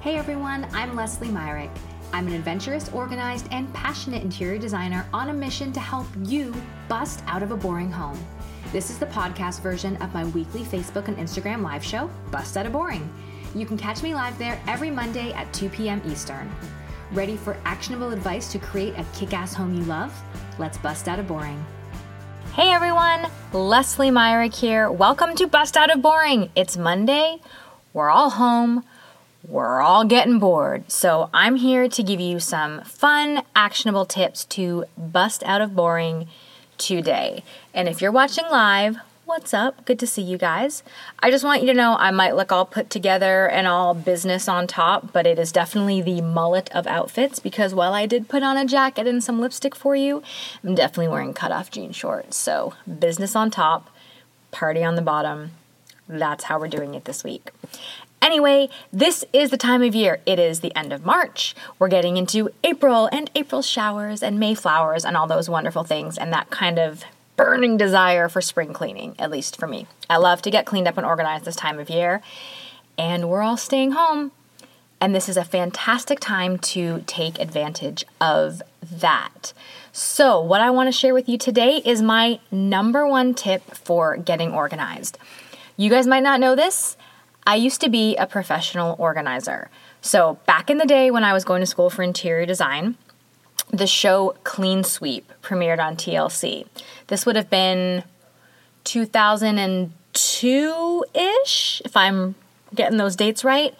Hey everyone, I'm Leslie Myrick. I'm an adventurous, organized, and passionate interior designer on a mission to help you bust out of a boring home. This is the podcast version of my weekly Facebook and Instagram live show, Bust Out of Boring. You can catch me live there every Monday at 2 p.m. Eastern. Ready for actionable advice to create a kick ass home you love? Let's bust out of boring. Hey everyone, Leslie Myrick here. Welcome to Bust Out of Boring. It's Monday. We're all home. We're all getting bored. So I'm here to give you some fun, actionable tips to bust out of boring today. And if you're watching live, what's up? Good to see you guys. I just want you to know I might look all put together and all business on top, but it is definitely the mullet of outfits because while I did put on a jacket and some lipstick for you, I'm definitely wearing cutoff jean shorts. So, business on top, party on the bottom. That's how we're doing it this week. Anyway, this is the time of year. It is the end of March. We're getting into April and April showers and May flowers and all those wonderful things and that kind of burning desire for spring cleaning, at least for me. I love to get cleaned up and organized this time of year, and we're all staying home. And this is a fantastic time to take advantage of that. So, what I want to share with you today is my number one tip for getting organized. You guys might not know this. I used to be a professional organizer. So, back in the day when I was going to school for interior design, the show Clean Sweep premiered on TLC. This would have been 2002 ish, if I'm getting those dates right.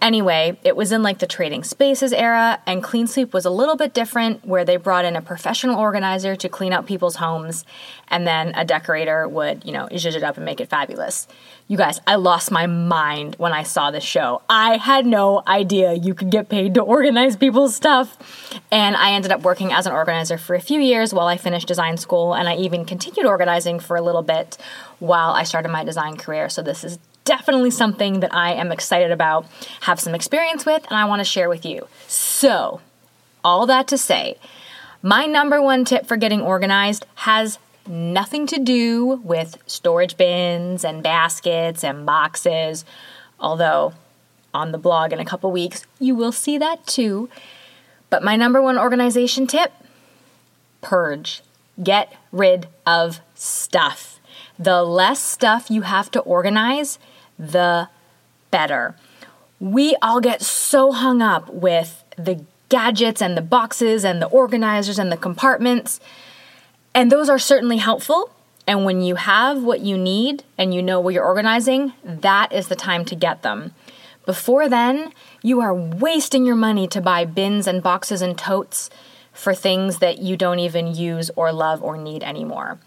Anyway, it was in like the trading spaces era, and Clean Sweep was a little bit different, where they brought in a professional organizer to clean up people's homes, and then a decorator would, you know, zhuzh it up and make it fabulous. You guys, I lost my mind when I saw this show. I had no idea you could get paid to organize people's stuff, and I ended up working as an organizer for a few years while I finished design school, and I even continued organizing for a little bit while I started my design career. So this is definitely something that I am excited about, have some experience with, and I want to share with you. So, all that to say, my number one tip for getting organized has nothing to do with storage bins and baskets and boxes, although on the blog in a couple weeks you will see that too. But my number one organization tip purge. Get rid of stuff. The less stuff you have to organize, the better. We all get so hung up with the gadgets and the boxes and the organizers and the compartments, and those are certainly helpful. And when you have what you need and you know where you're organizing, that is the time to get them. Before then, you are wasting your money to buy bins and boxes and totes for things that you don't even use or love or need anymore.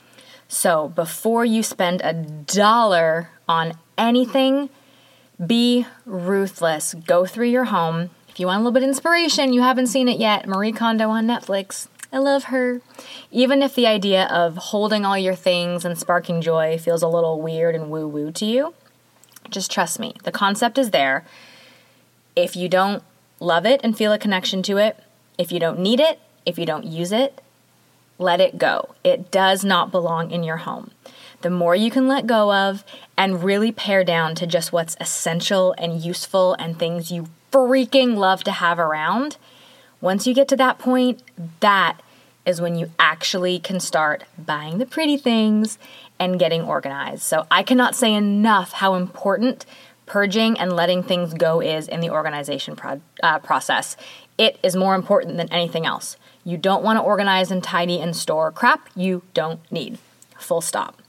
So before you spend a dollar on anything, be ruthless. Go through your home. If you want a little bit of inspiration, you haven't seen it yet, Marie Kondo on Netflix. I love her. Even if the idea of holding all your things and sparking joy feels a little weird and woo woo to you, just trust me. The concept is there. If you don't love it and feel a connection to it, if you don't need it, if you don't use it, let it go. It does not belong in your home the more you can let go of and really pare down to just what's essential and useful and things you freaking love to have around, once you get to that point, that is when you actually can start buying the pretty things and getting organized. So I cannot say enough how important purging and letting things go is in the organization pro- uh, process. It is more important than anything else. You don't want to organize and tidy and store crap you don't need. Full stop.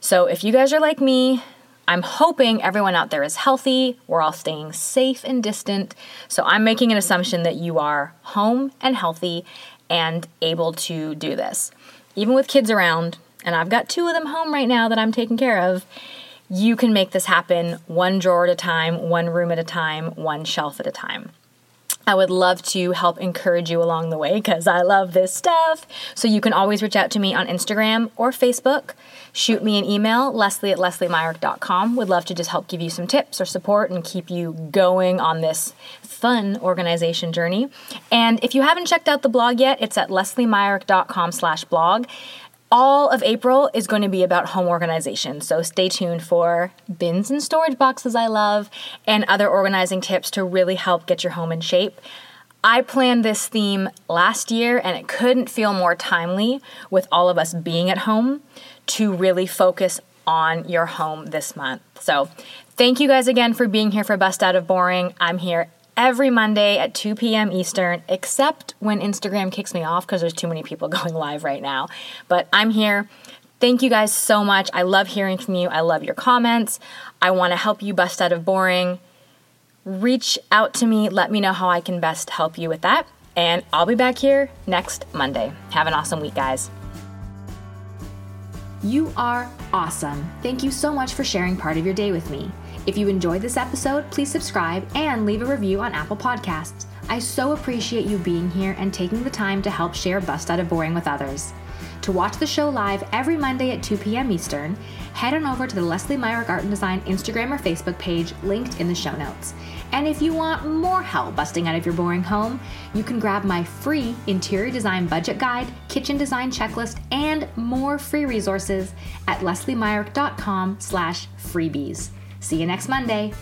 So if you guys are like me, I'm hoping everyone out there is healthy. We're all staying safe and distant. So I'm making an assumption that you are home and healthy and able to do this. Even with kids around, and I've got two of them home right now that I'm taking care of, you can make this happen one drawer at a time, one room at a time, one shelf at a time. I would love to help encourage you along the way because I love this stuff. So you can always reach out to me on Instagram or Facebook. Shoot me an email, leslie at lesliemyrick.com. Would love to just help give you some tips or support and keep you going on this fun organization journey. And if you haven't checked out the blog yet, it's at lesliemyrick.com slash blog. All of April is going to be about home organization. So stay tuned for bins and storage boxes I love and other organizing tips to really help get your home in shape. I planned this theme last year and it couldn't feel more timely with all of us being at home to really focus on your home this month. So, thank you guys again for being here for Bust Out of Boring. I'm here every Monday at 2 p.m. Eastern, except when Instagram kicks me off because there's too many people going live right now. But I'm here. Thank you guys so much. I love hearing from you. I love your comments. I want to help you bust out of boring. Reach out to me. Let me know how I can best help you with that. And I'll be back here next Monday. Have an awesome week, guys. You are awesome. Thank you so much for sharing part of your day with me. If you enjoyed this episode, please subscribe and leave a review on Apple Podcasts. I so appreciate you being here and taking the time to help share Bust Out of Boring with others. To watch the show live every Monday at 2 p.m. Eastern, head on over to the Leslie Myrick Art and Design Instagram or Facebook page linked in the show notes. And if you want more help busting out of your boring home, you can grab my free interior design budget guide, kitchen design checklist, and more free resources at lesliemyrick.com slash freebies. See you next Monday.